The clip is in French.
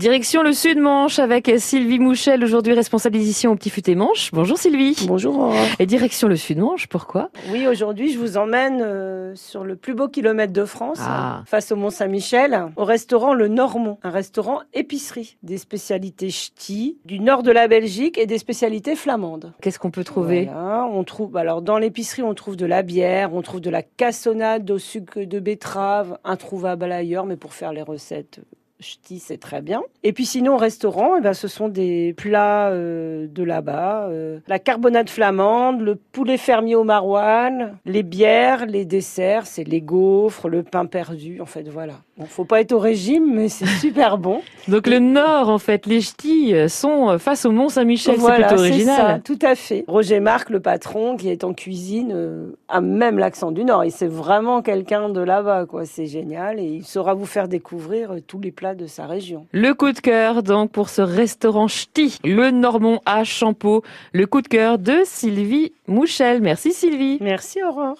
Direction le Sud-Manche avec Sylvie Mouchel, aujourd'hui responsable d'édition au Petit Futé Manche. Bonjour Sylvie. Bonjour Aurore. Et direction le Sud-Manche, pourquoi? Oui, aujourd'hui, je vous emmène euh, sur le plus beau kilomètre de France, Ah. hein, face au Mont-Saint-Michel, au restaurant Le Normand, un restaurant épicerie, des spécialités ch'tis du nord de la Belgique et des spécialités flamandes. Qu'est-ce qu'on peut trouver? Voilà, on trouve, alors dans l'épicerie, on trouve de la bière, on trouve de la cassonade au sucre de betterave, introuvable ailleurs, mais pour faire les recettes ch'tis, c'est très bien. Et puis sinon, au restaurant, eh ben, ce sont des plats euh, de là-bas, euh, la carbonade flamande, le poulet fermier au maroilles, les bières, les desserts, c'est les gaufres, le pain perdu, en fait, voilà. Bon, faut pas être au régime, mais c'est super bon. Donc le Nord, en fait, les ch'tis euh, sont face au Mont-Saint-Michel, Voilà, c'est plutôt ça, original. tout à fait. Roger Marc, le patron, qui est en cuisine, euh, a même l'accent du Nord. Et c'est vraiment quelqu'un de là-bas, quoi. C'est génial. Et il saura vous faire découvrir euh, tous les plats de sa région. Le coup de cœur, donc, pour ce restaurant ch'ti, le Normand à Champeau. Le coup de cœur de Sylvie Mouchel. Merci Sylvie. Merci, Aurore.